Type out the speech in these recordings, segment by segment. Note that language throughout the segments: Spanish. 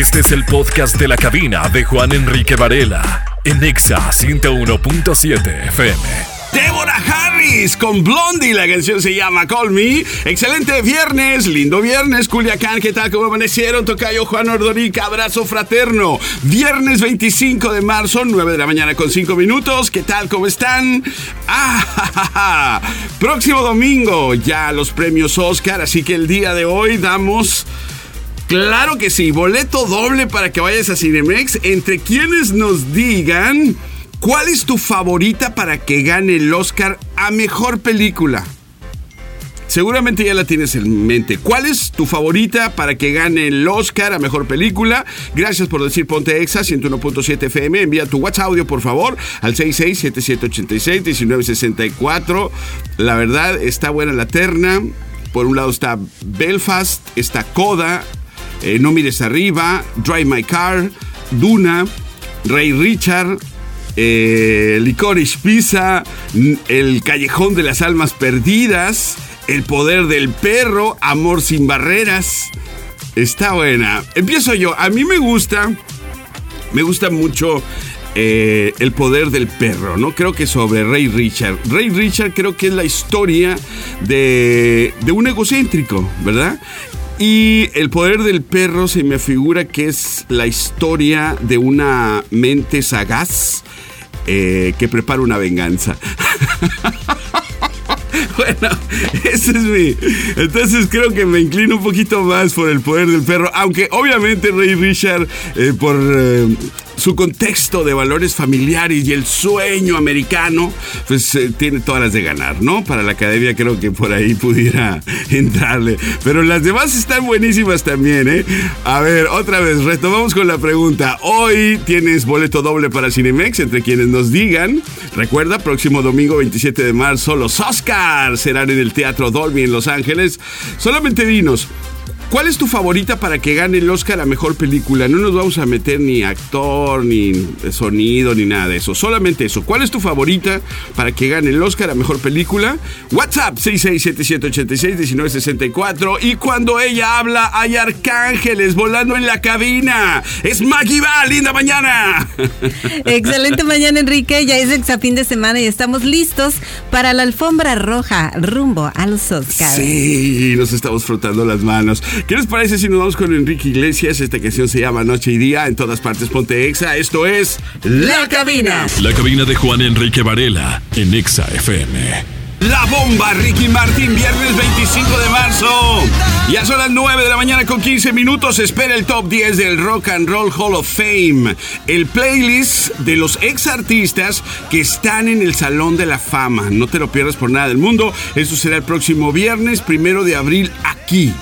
Este es el podcast de la cabina de Juan Enrique Varela en Exa 101.7 FM. Débora Harris con Blondie, la canción se llama Call Me. Excelente viernes, lindo viernes, Culiacán, ¿qué tal? ¿Cómo amanecieron? Tocayo Juan Ordorica, abrazo fraterno. Viernes 25 de marzo, 9 de la mañana con 5 minutos, ¿qué tal? ¿Cómo están? Ah, Próximo domingo, ya los premios Oscar, así que el día de hoy damos Claro que sí, boleto doble para que vayas a Cinemex entre quienes nos digan cuál es tu favorita para que gane el Oscar a mejor película. Seguramente ya la tienes en mente. ¿Cuál es tu favorita para que gane el Oscar a mejor película? Gracias por decir Ponte Exa 101.7 FM. Envía tu WhatsApp audio, por favor, al 6677861964. La verdad, está buena la terna. Por un lado está Belfast, está Coda, eh, no mires arriba, Drive My Car, Duna, Ray Richard, eh, Licorice Pizza, El Callejón de las Almas Perdidas, El Poder del Perro, Amor sin Barreras. Está buena. Empiezo yo. A mí me gusta, me gusta mucho eh, el poder del perro, ¿no? Creo que sobre Ray Richard. Ray Richard creo que es la historia de, de un egocéntrico, ¿verdad? Y el poder del perro se me figura que es la historia de una mente sagaz eh, que prepara una venganza. bueno, ese es mi. Entonces creo que me inclino un poquito más por el poder del perro. Aunque obviamente Ray Richard, eh, por eh, su contexto de valores familiares y el sueño americano, pues eh, tiene todas las de ganar, ¿no? Para la academia creo que por ahí pudiera entrarle. Pero las demás están buenísimas también, ¿eh? A ver, otra vez, retomamos con la pregunta. Hoy tienes boleto doble para Cinemex entre quienes nos digan. Recuerda, próximo domingo 27 de marzo, los Oscars serán en el Teatro Dolby en Los Ángeles. Solamente dinos. ¿Cuál es tu favorita para que gane el Oscar a mejor película? No nos vamos a meter ni actor, ni sonido, ni nada de eso. Solamente eso. ¿Cuál es tu favorita para que gane el Oscar a mejor película? WhatsApp 6677861964. Y cuando ella habla, hay arcángeles volando en la cabina. Es Maggie Va, linda mañana. Excelente mañana, Enrique. Ya es exa fin de semana y estamos listos para la alfombra roja rumbo a los Oscars. Sí, nos estamos frotando las manos. ¿Qué les parece si nos vamos con Enrique Iglesias? Esta canción se llama Noche y Día. En todas partes ponte Exa. Esto es La Cabina. La cabina de Juan Enrique Varela en Exa FM. La bomba, Ricky Martin, viernes 25 de marzo. Ya son las 9 de la mañana con 15 minutos. Espera el top 10 del Rock and Roll Hall of Fame. El playlist de los ex artistas que están en el Salón de la Fama. No te lo pierdas por nada del mundo. Esto será el próximo viernes, primero de abril, aquí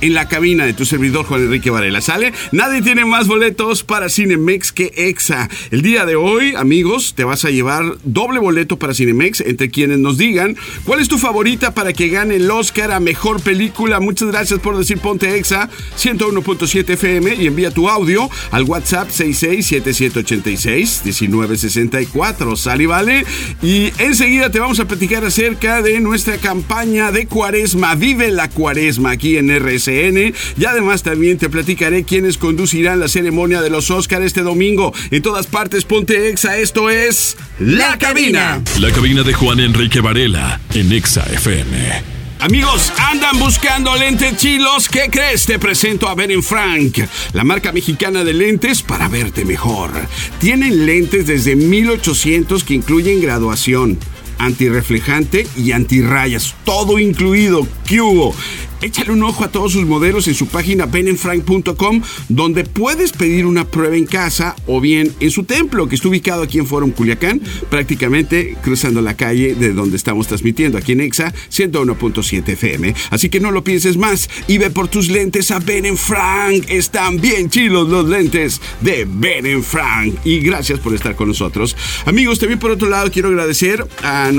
en la cabina de tu servidor Juan Enrique Varela. ¿Sale? Nadie tiene más boletos para Cinemex que EXA. El día de hoy, amigos, te vas a llevar doble boleto para Cinemex entre quienes nos digan cuál es tu favorita para que gane el Oscar a Mejor Película. Muchas gracias por decir Ponte EXA 101.7 FM y envía tu audio al WhatsApp 6677861964. ¿Sale y vale? Y enseguida te vamos a platicar acerca de nuestra campaña de cuaresma. Vive la cuaresma aquí en RS y además también te platicaré quiénes conducirán la ceremonia de los Oscars este domingo. En todas partes, ponte Exa. Esto es La Cabina. La cabina de Juan Enrique Varela en Exa FM. Amigos, andan buscando lentes chilos. ¿Qué crees? Te presento a Ben Frank, la marca mexicana de lentes para verte mejor. Tienen lentes desde 1800 que incluyen graduación, antirreflejante y antirrayas. Todo incluido. ¿Qué hubo? Échale un ojo a todos sus modelos en su página benenfrank.com, donde puedes pedir una prueba en casa o bien en su templo, que está ubicado aquí en Forum Culiacán, prácticamente cruzando la calle de donde estamos transmitiendo, aquí en Exa 101.7 FM. Así que no lo pienses más y ve por tus lentes a Benenfrank. Están bien chilos los lentes de Benenfrank. Y gracias por estar con nosotros. Amigos, también por otro lado quiero agradecer a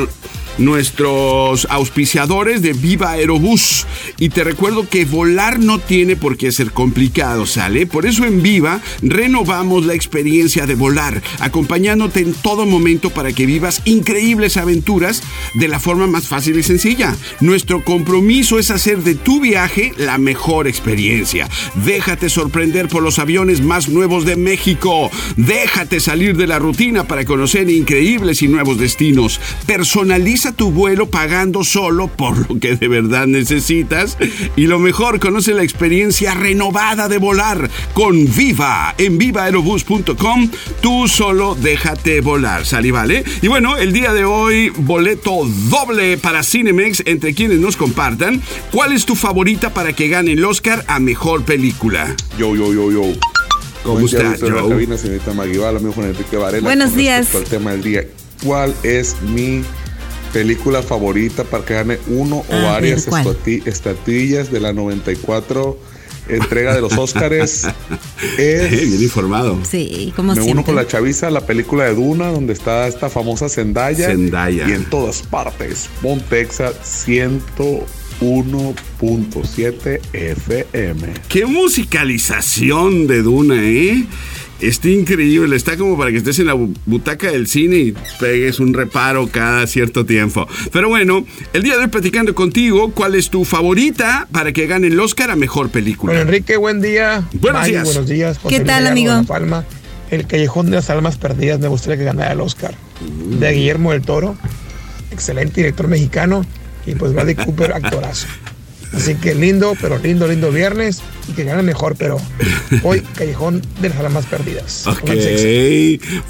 nuestros auspiciadores de Viva Aerobús. Y te recuerdo que volar no tiene por qué ser complicado, ¿sale? Por eso en Viva renovamos la experiencia de volar, acompañándote en todo momento para que vivas increíbles aventuras de la forma más fácil y sencilla. Nuestro compromiso es hacer de tu viaje la mejor experiencia. Déjate sorprender por los aviones más nuevos de México. Déjate salir de la rutina para conocer increíbles y nuevos destinos. Personaliza tu vuelo pagando solo por lo que de verdad necesitas. Y lo mejor, conoce la experiencia renovada de volar con Viva en vivaerobus.com. Tú solo déjate volar, ¿sale vale? Y bueno, el día de hoy, boleto doble para Cinemex entre quienes nos compartan. ¿Cuál es tu favorita para que gane el Oscar a mejor película? Yo, yo, yo, yo. ¿Cómo estás, En la Joe? cabina, señorita Maguival, amigo Juan Enrique Varela. Buenos con días. respecto al tema del día. ¿Cuál es mi película favorita para que gane uno o A ver, varias estatuillas de la 94 entrega de los Óscares? es... Bien informado. Sí, como Me uno con la chaviza, la película de Duna, donde está esta famosa Zendaya. Zendaya. Y en todas partes, Montexa 101.7 FM. ¡Qué musicalización de Duna, eh! Está increíble, está como para que estés en la bu- butaca del cine y pegues un reparo cada cierto tiempo. Pero bueno, el día de hoy platicando contigo, ¿cuál es tu favorita para que gane el Oscar a Mejor Película? Bueno, Enrique, buen día. Buenos días. Buenos días. ¿Qué tal, amigo? La Palma. El Callejón de las Almas Perdidas me gustaría que ganara el Oscar. Mm. De Guillermo del Toro. Excelente director mexicano. Y pues Bradley Cooper, actorazo. Así que lindo, pero lindo, lindo viernes. Y que gane mejor, pero hoy Callejón de las Almas Perdidas. Ok.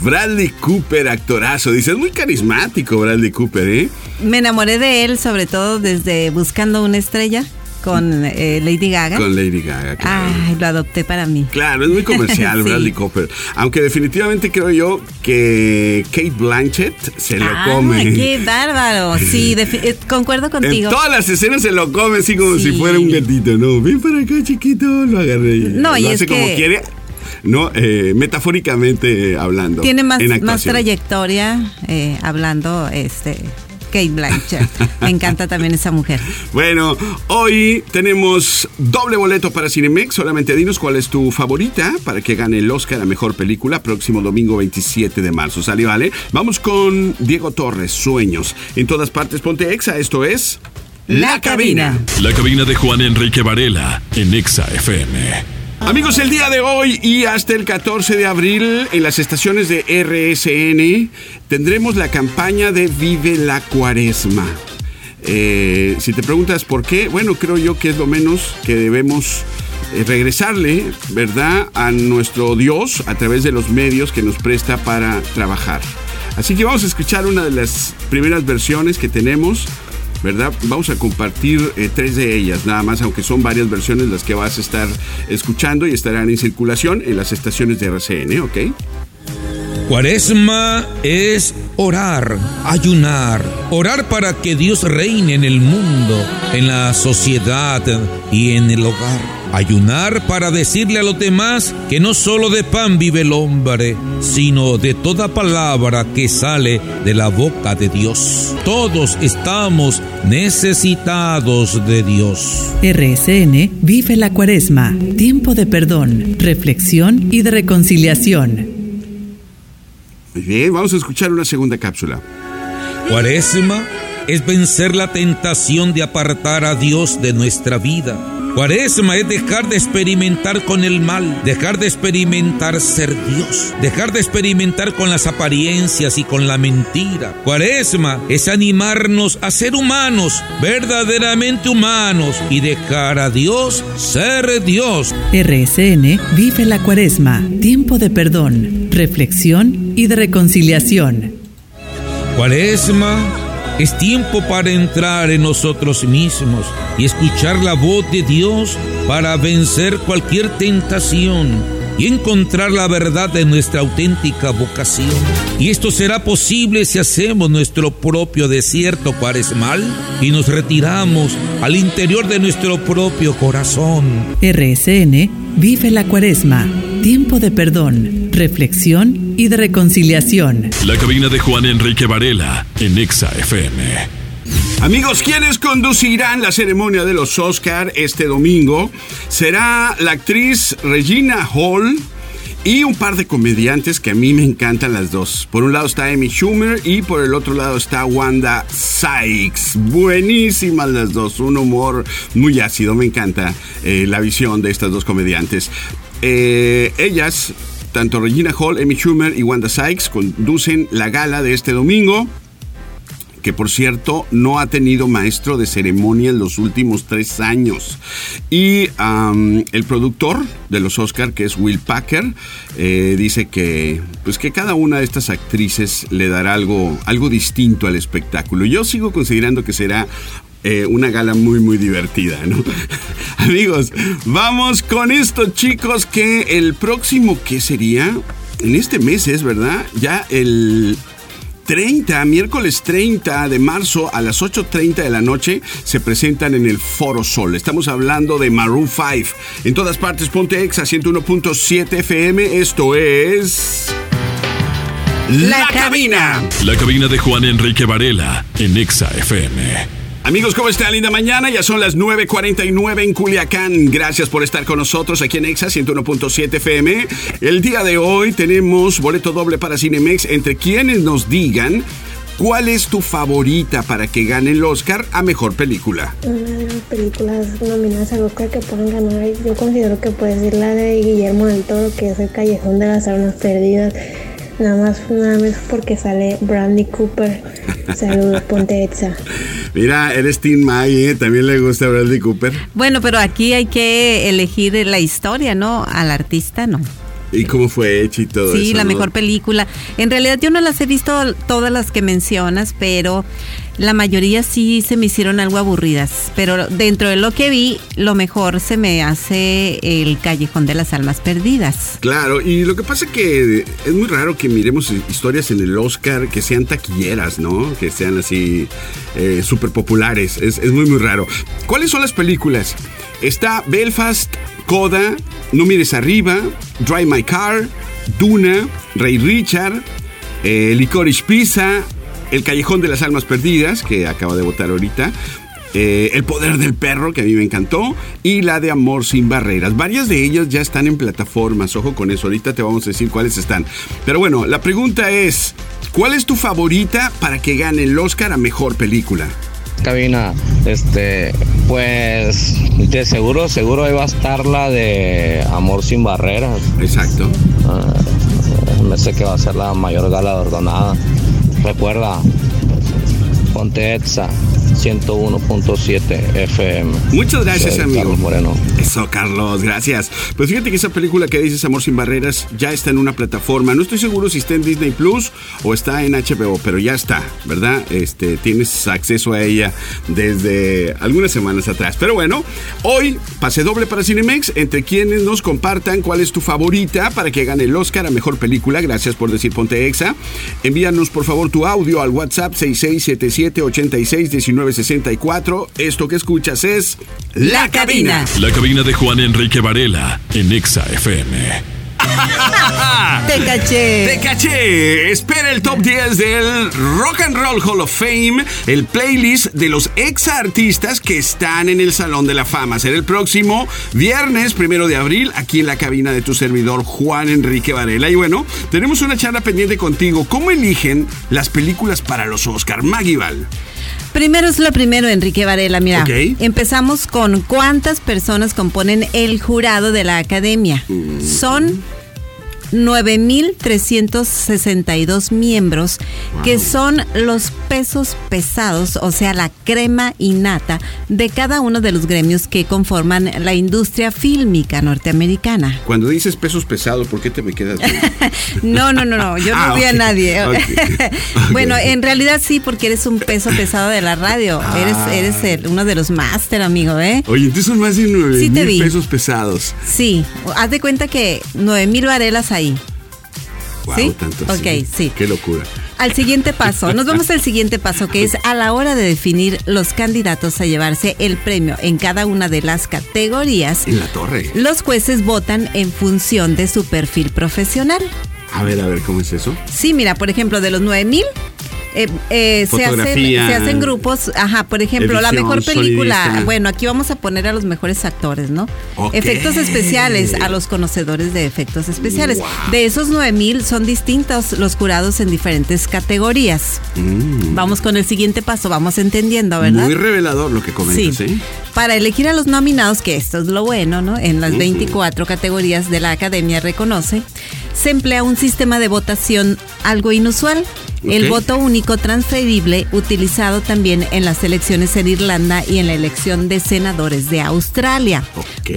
Bradley Cooper, actorazo. Dices, muy carismático Bradley Cooper, ¿eh? Me enamoré de él, sobre todo desde Buscando una estrella con eh, Lady Gaga. Con Lady Gaga. claro. Ay, lo adopté para mí. Claro, es muy comercial Sí. Bradley Cooper. Aunque definitivamente creo yo que Kate Blanchett se lo Ah, come. qué bárbaro. Sí, eh, concuerdo En contigo. todas las escenas se lo come así como Sí. si fuera un gatito, ¿no? Ven para acá, chiquito, lo agarré. No, lo y hace es como que- quiere, no, eh, metafóricamente hablando. Tiene más, más trayectoria eh, hablando este Kate Blanchett. Me encanta también esa mujer. Bueno, hoy tenemos doble boleto para Cinemex. Solamente dinos cuál es tu favorita para que gane el Oscar a Mejor Película próximo domingo 27 de marzo. ¿Sale, vale? Vamos con Diego Torres, Sueños. En todas partes, ponte exa. Esto es... La Cabina. La cabina de Juan Enrique Varela en Exa FM. Amigos, el día de hoy y hasta el 14 de abril en las estaciones de RSN tendremos la campaña de Vive la Cuaresma. Eh, si te preguntas por qué, bueno, creo yo que es lo menos que debemos eh, regresarle, ¿verdad?, a nuestro Dios a través de los medios que nos presta para trabajar. Así que vamos a escuchar una de las primeras versiones que tenemos. ¿Verdad? Vamos a compartir eh, tres de ellas, nada más, aunque son varias versiones las que vas a estar escuchando y estarán en circulación en las estaciones de RCN, ¿ok? Cuaresma es orar, ayunar, orar para que Dios reine en el mundo, en la sociedad y en el hogar. Ayunar para decirle a los demás que no solo de pan vive el hombre, sino de toda palabra que sale de la boca de Dios. Todos estamos necesitados de Dios. RSN Vive la Cuaresma, tiempo de perdón, reflexión y de reconciliación. Muy bien, vamos a escuchar una segunda cápsula. Cuaresma es vencer la tentación de apartar a Dios de nuestra vida. Cuaresma es dejar de experimentar con el mal, dejar de experimentar ser Dios, dejar de experimentar con las apariencias y con la mentira. Cuaresma es animarnos a ser humanos, verdaderamente humanos, y dejar a Dios ser Dios. RSN Vive la Cuaresma, tiempo de perdón, reflexión y de reconciliación. Cuaresma es tiempo para entrar en nosotros mismos y escuchar la voz de Dios para vencer cualquier tentación y encontrar la verdad de nuestra auténtica vocación. Y esto será posible si hacemos nuestro propio desierto cuaresmal y nos retiramos al interior de nuestro propio corazón. RSN Vive la Cuaresma, tiempo de perdón, reflexión y de reconciliación. La cabina de Juan Enrique Varela en Exa FM. Amigos, quienes conducirán la ceremonia de los Oscar este domingo será la actriz Regina Hall y un par de comediantes que a mí me encantan las dos. Por un lado está Amy Schumer y por el otro lado está Wanda Sykes. Buenísimas las dos, un humor muy ácido, me encanta eh, la visión de estas dos comediantes. Eh, ellas, tanto Regina Hall, Amy Schumer y Wanda Sykes, conducen la gala de este domingo que por cierto no ha tenido maestro de ceremonia en los últimos tres años. Y el productor de los Oscar, que es Will Packer, eh, dice que, pues que cada una de estas actrices le dará algo, algo distinto al espectáculo. Yo sigo considerando que será eh, una gala muy muy divertida, ¿no? Amigos, vamos con esto chicos que el próximo, ¿qué sería? En este mes es, ¿verdad? Ya el 30, miércoles 30 de marzo a las 8.30 de la noche se presentan en el Foro Sol. Estamos hablando de Maroon 5. En todas partes, ponte exa 101.7 FM. Esto es... La, cabina. La cabina de Juan Enrique Varela en Exa FM. Amigos, ¿cómo están? Linda mañana. Ya son las 9.49 en Culiacán. Gracias por estar con nosotros aquí en Exa 101.7 FM. El día de hoy tenemos boleto doble para Cinemex entre quienes nos digan ¿Cuál es tu favorita para que gane el Oscar a mejor película? Una de las películas nominadas al Oscar que pueden ganar, yo considero que puede ser la de Guillermo del Toro, que es El Callejón de las Armas Perdidas. Nada más, nada más porque sale Brandy Cooper. Saludos, Ponte Exa. Mira, eres Tim May, ¿eh? también le gusta Bradley Cooper. Bueno, pero aquí hay que elegir la historia, ¿no? Al artista, no. ¿Y cómo fue hecho y todo sí, eso? Sí, la ¿no? mejor película. En realidad yo no las he visto todas las que mencionas, pero la mayoría sí se me hicieron algo aburridas. Pero dentro de lo que vi, lo mejor se me hace el Callejón de las Almas Perdidas. Claro, y lo que pasa es que es muy raro que miremos historias en el Oscar que sean taquilleras, ¿no? Que sean así eh, súper populares. Es, muy, muy raro. ¿Cuáles son las películas? Está Belfast, Coda, No mires arriba, Drive My Car, Duna, Rey Richard, eh, Licorice Pizza, El Callejón de las Almas Perdidas, que acaba de votar ahorita. eh, el poder del perro, que a mí me encantó, y la de Amor sin barreras. Varias de ellas ya están en plataformas, ojo con eso, ahorita te vamos a decir cuáles están. Pero bueno, la pregunta es, ¿cuál es tu favorita para que gane el Oscar a Mejor Película? cabina, este, pues de seguro, seguro ahí va a estar la de Amor sin barreras. Exacto. Ah, me sé que va a ser la mayor galardonada. Recuerda, Ponte Exa 101.7 FM. Muchas gracias, Soy amigo. Carlos Moreno. Eso, Carlos, gracias. Pues fíjate que esa película que dices Amor sin Barreras ya está en una plataforma. No estoy seguro si está en Disney Plus o está en HBO, pero ya está, ¿verdad? Este, tienes acceso a ella desde algunas semanas atrás. Pero bueno, hoy pase doble para Cinemex entre quienes nos compartan cuál es tu favorita para que gane el Oscar a mejor película. Gracias por decir Ponte Exa. Envíanos por favor tu audio al WhatsApp 6677 86 1964. Esto que escuchas es La Cabina. La cabina de Juan Enrique Varela en Exa FM. Te caché. Te caché. Espera el top 10 del Rock and Roll Hall of Fame, el playlist de los ex artistas que están en el Salón de la Fama. Será el próximo viernes, primero de abril, aquí en la cabina de tu servidor Juan Enrique Varela. Y bueno, tenemos una charla pendiente contigo. ¿Cómo eligen las películas para los Oscar? Maguival. Primero es lo primero, Enrique Varela. Mira, empezamos con cuántas personas componen el jurado de la academia. Mm. Son 9.362 miembros que son los pesos pesados, o sea, la crema innata de cada uno de los gremios que conforman la industria fílmica norteamericana. Cuando dices pesos pesados, ¿por qué te me quedas bien? No, no, no, no, yo no Ah, vi a nadie. Bueno, en realidad sí, porque eres un peso pesado de la radio. Eres, eres el- uno de los máster, amigo, ¿eh? Oye, entonces son más de 9 Sí mil pesos pesados. Sí, haz de cuenta que 9 mil varelas ahí. Wow, ¿Sí? tanto Ok, así. sí. Qué locura. Al siguiente paso, nos vamos al siguiente paso, que es a la hora de definir los candidatos a llevarse el premio en cada una de las categorías. En la torre. Los jueces votan en función de su perfil profesional. A ver, a ver, ¿cómo es eso? Sí, mira, por ejemplo, de los 9000 eh, eh, se, hacen, se hacen grupos, ajá, por ejemplo, la mejor película, bueno, aquí vamos a poner a los mejores actores, ¿no? Efectos especiales, a los conocedores de efectos especiales. Wow. De esos 9000 son distintos los jurados en diferentes categorías. Vamos con el siguiente paso, vamos entendiendo, ¿verdad? Mm. Muy revelador lo que comentas, ¿eh? Para elegir a los nominados, que esto es lo bueno, ¿no? En las 24 categorías de la Academia reconoce, se emplea un sistema de votación algo inusual. El voto único transferible utilizado también en las elecciones en Irlanda y en la elección de senadores de Australia.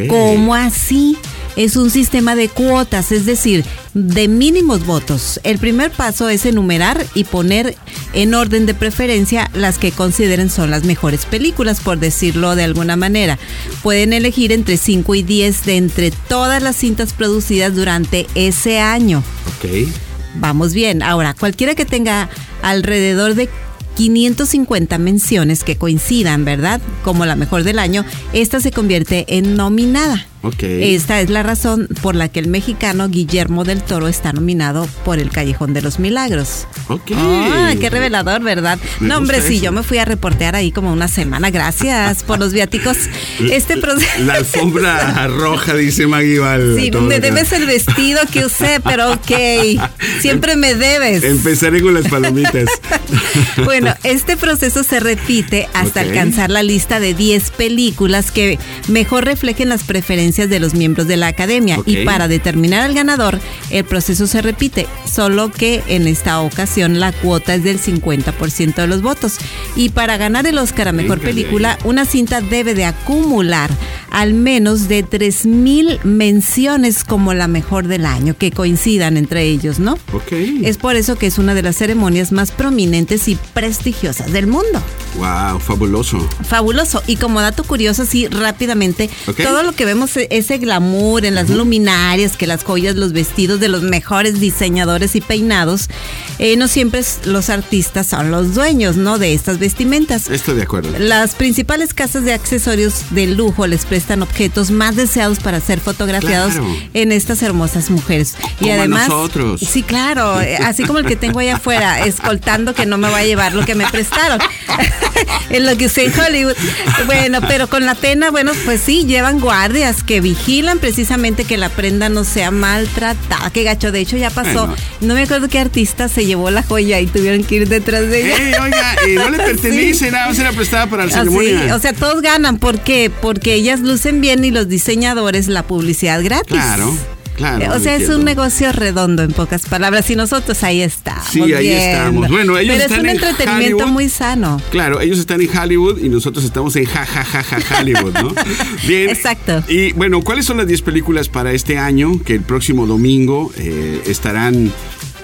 ¿Cómo así? Es un sistema de cuotas, es decir, de mínimos votos. El primer paso es enumerar y poner en orden de preferencia las que consideren son las mejores películas, por decirlo de alguna manera. Pueden elegir entre 5 y 10 de entre todas las cintas producidas durante ese año. Ok. Vamos bien. Ahora, cualquiera que tenga alrededor de 550 menciones que coincidan, ¿verdad? Como la mejor del año, esta se convierte en nominada. Ok. Esta es la razón por la que el mexicano Guillermo del Toro está nominado por El Callejón de los Milagros. Ok. Ah, qué revelador, ¿verdad? Me no, hombre, sí, eso. yo me fui a reportear ahí como una semana. Gracias por los viáticos. Este proceso. La alfombra roja, dice Maggie. Sí, me debes el vestido que usé, pero ok. Siempre me debes. Empezaré con las palomitas. Bueno, este proceso se repite hasta alcanzar la lista de 10 películas que mejor reflejen las preferencias de los miembros de la academia. Ok. Y para determinar al ganador, el proceso se repite, solo que en esta ocasión la cuota es del 50% de los votos. Y para ganar el Oscar a Mejor Véngale. Película, una cinta debe de acumular al menos de 3.000 menciones como la mejor del año, que coincidan entre ellos, ¿no? Ok. Es por eso que es una de las ceremonias más prominentes y prestigiosas del mundo. Wow, fabuloso. Fabuloso. Y como dato curioso, así rápidamente, Ok. todo lo que vemos, ese glamour en las luminarias, que las joyas, los vestidos de los mejores diseñadores y peinados, eh, no siempre los artistas son los dueños, ¿no? De estas vestimentas. Estoy de acuerdo. Las principales casas de accesorios de lujo les prestan objetos más deseados para ser fotografiados Claro. en estas hermosas mujeres. y Como a además, nosotros. sí, claro, eh, así como el que tengo allá afuera, escoltando que no me va a llevar lo que me prestaron. en lo que usé en Hollywood. Bueno, pero con la pena, bueno, pues sí, llevan guardias que vigilan precisamente que la prenda no sea maltratada. Qué gacho, de hecho ya pasó. Bueno. No me acuerdo qué artista se llevó la joya y tuvieron que ir detrás de ella. Ey, oiga, eh, no le pertenece, nada más era prestada para la Así, ceremonia. o sea, todos ganan. ¿Por qué? Porque ellas lucen bien y los diseñadores la publicidad gratis. Claro, claro. Eh, o sea, es entiendo. un negocio redondo en pocas palabras y nosotros ahí estamos. Sí, ahí viendo. estamos. Bueno, ellos Pero es están un en entretenimiento Hollywood. muy sano. Claro, ellos están en Hollywood y nosotros estamos en ja, ja, ja, ja, Hollywood, ¿no? Bien. Exacto. Y bueno, ¿cuáles son las 10 películas para este año que el próximo domingo eh, estarán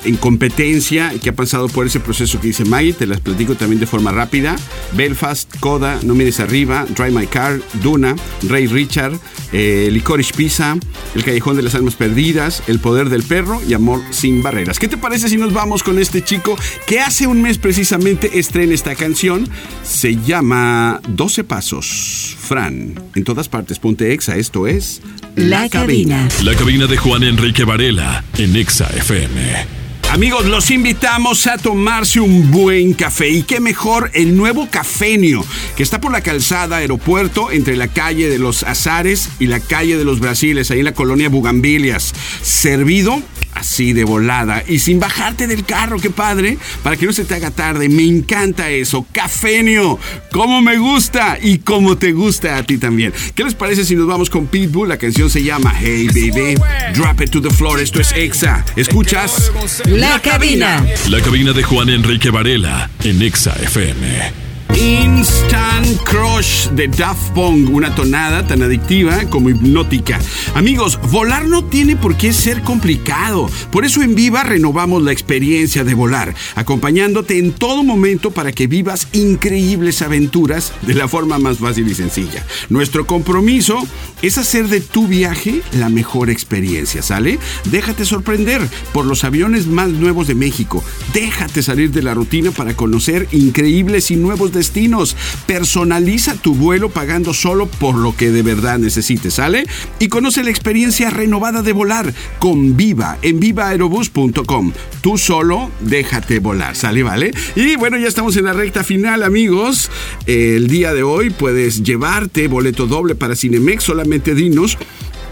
en competencia que ha pasado por ese proceso que dice Maggie? Te las platico también de forma rápida. Belfast, Coda, No mires arriba, Drive My Car, Duna, Ray Richard, eh, Licorice Pizza, El Callejón de las Almas Perdidas, El Poder del Perro y Amor sin Barreras. ¿Qué te parece si nos vamos con este chico que hace un mes precisamente estrena esta canción? Se llama 12 Pasos. Fran, en todas partes, ponte exa, esto es La cabina. La cabina de Juan Enrique Varela en Exa FM. Amigos, los invitamos a tomarse un buen café y qué mejor el nuevo Cafenio, que está por la calzada aeropuerto entre la calle de los Azares y la calle de los Brasiles, ahí en la colonia Bugambilias. Servido así de volada y sin bajarte del carro, qué padre, para que no se te haga tarde. Me encanta eso. Cafenio, como me gusta y como te gusta a ti también. ¿Qué les parece si nos vamos con Pitbull? La canción se llama Hey Baby, Drop It to the Floor. Esto es Exa. Escuchas La cabina. La cabina de Juan Enrique Varela en Exa FM. Instant Crush de Daft Punk, una tonada tan adictiva como hipnótica. Amigos, volar no tiene por qué ser complicado. Por eso en Viva renovamos la experiencia de volar, acompañándote en todo momento para que vivas increíbles aventuras de la forma más fácil y sencilla. Nuestro compromiso es hacer de tu viaje la mejor experiencia, ¿sale? Déjate sorprender por los aviones más nuevos de México. Déjate salir de la rutina para conocer increíbles y nuevos destinos. Personaliza tu vuelo pagando solo por lo que de verdad necesites, ¿sale? Y conoce la experiencia renovada de volar con Viva en vivaaerobus.com. Tú solo déjate volar, ¿sale? ¿Vale? Y bueno, ya estamos en la recta final, amigos. El día de hoy puedes llevarte boleto doble para Cinemex. Solamente dinos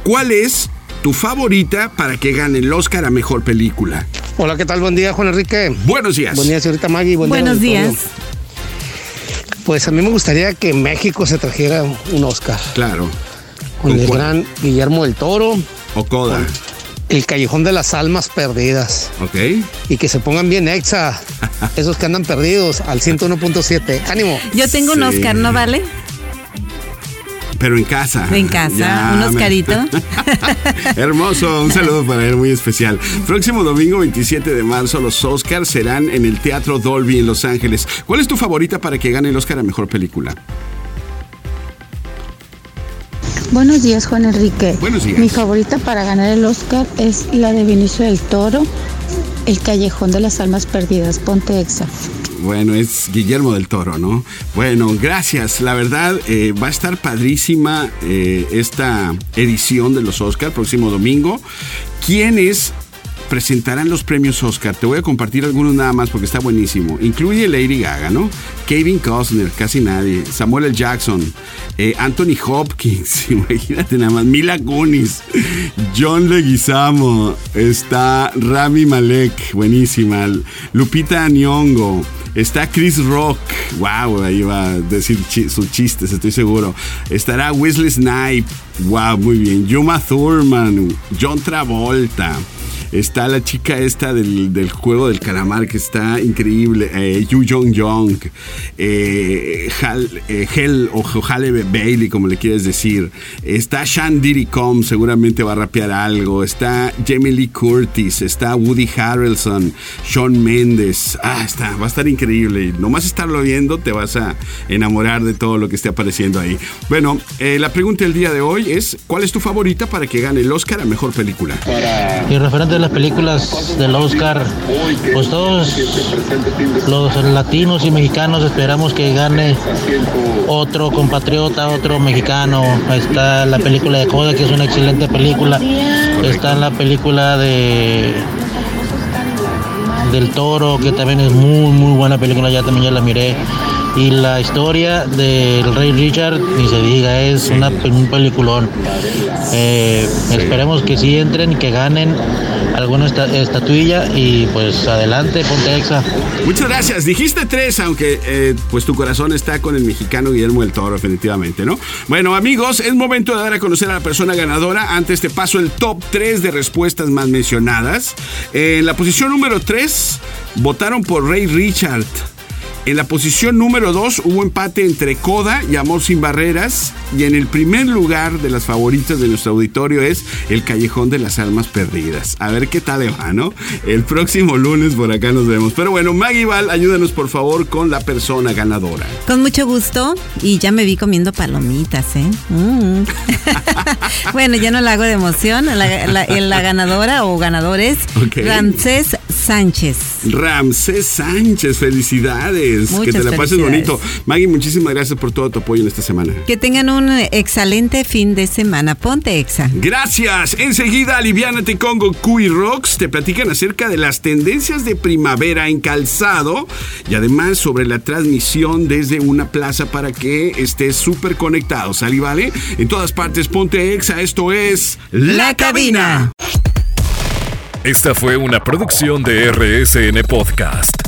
cuál es tu favorita para que gane el Oscar a mejor película. Hola, ¿qué tal? Buen día, Juan Enrique. Buenos días. Buen día, señorita Maggie. Buen Buenos día, días. Pues a mí me gustaría que México se trajera un Oscar Claro. con ¿Con el cuál? gran Guillermo del Toro, O Coda. El Callejón de las Almas Perdidas. Ok. Y que se pongan bien exa, esos que andan perdidos, al 101.7. ¡Ánimo! Yo tengo un Sí. Oscar, ¿no vale? Pero en casa. En casa, Ya, un me- Oscarito. Hermoso, un saludo para él muy especial. Próximo domingo 27 de marzo los Oscars serán en el Teatro Dolby en Los Ángeles. ¿Cuál es tu favorita para que gane el Oscar a Mejor Película? Buenos días, Juan Enrique. Buenos días. Mi favorita para ganar el Oscar es la de Benicio del Toro, El Callejón de las Almas Perdidas. Ponte exa. Bueno, es Guillermo del Toro, ¿no? Bueno, gracias. La verdad, eh, va a estar padrísima eh, esta edición de los Oscar próximo domingo. ¿Quiénes presentarán los premios Oscar? Te voy a compartir algunos nada más porque está buenísimo. Incluye Lady Gaga, ¿no? Kevin Costner, casi nadie. Samuel L. Jackson. eh, Anthony Hopkins, imagínate nada más. Mila Kunis. John Leguizamo. Está Rami Malek, buenísima. Lupita Nyong'o. Está Chris Rock. Wow, ahí va a decir sus chistes, estoy seguro. Estará Wesley Snipe. Wow, muy bien. Yuma Thurman. John Travolta. Está la chica esta del, del juego del calamar que está increíble. Eh, Yu Jong Jong. Eh, Hal- eh, o Halle Bailey, como le quieres decir. Está Sean Diddy Com, seguramente va a rapear algo. Está Jamie Lee Curtis. Está Woody Harrelson. Sean Mendes. Ah, está, va a estar increíble. Nomás estarlo viendo te vas a enamorar de todo lo que esté apareciendo ahí. Bueno, eh, la pregunta del día de hoy es: ¿cuál es tu favorita para que gane el Oscar a mejor película? Y referente a las películas del Oscar, pues todos los latinos y mexicanos esperamos que gane otro compatriota, otro mexicano. Está la película de Coda, que es una excelente película. Está la película de del Toro, que también es muy muy buena película, ya también ya la miré. Y la historia del Rey Richard, ni se diga, es una, un peliculón. Eh, Esperemos que sí entren y que ganen alguna esta- estatuilla y pues adelante, ponte exa. Muchas gracias. Dijiste tres, aunque eh, pues tu corazón está con el mexicano Guillermo del Toro, definitivamente, ¿no? Bueno, amigos, es momento de dar a conocer a la persona ganadora. Antes te paso el top 3 de respuestas más mencionadas. En la posición número 3, votaron por Ray Richard. En la posición número 2 hubo empate entre Coda y Amor sin Barreras. Y en el primer lugar de las favoritas de nuestro auditorio es El Callejón de las Almas Perdidas. A ver qué tal le va, ¿no? El próximo lunes por acá nos vemos. Pero bueno, Maggie Val, ayúdanos por favor con la persona ganadora. Con mucho gusto. Y ya me vi comiendo palomitas, ¿eh? Mm. bueno, ya no la hago de emoción. La, la- la ganadora o ganadores, Ok. Ramsés Sánchez. Ramsés Sánchez, felicidades. que te la pases bonito. Maggie, muchísimas gracias por todo tu apoyo en esta semana. Que tengan un excelente fin de semana. Ponte exa. Gracias. Enseguida, Aliviánate con Goku y Rocks te platican acerca de las tendencias de primavera en calzado y además sobre la transmisión desde una plaza para que estés súper conectado. ¿Sale, vale? En todas partes, ponte exa. Esto es La Cabina. Esta fue una producción de RSN Podcast.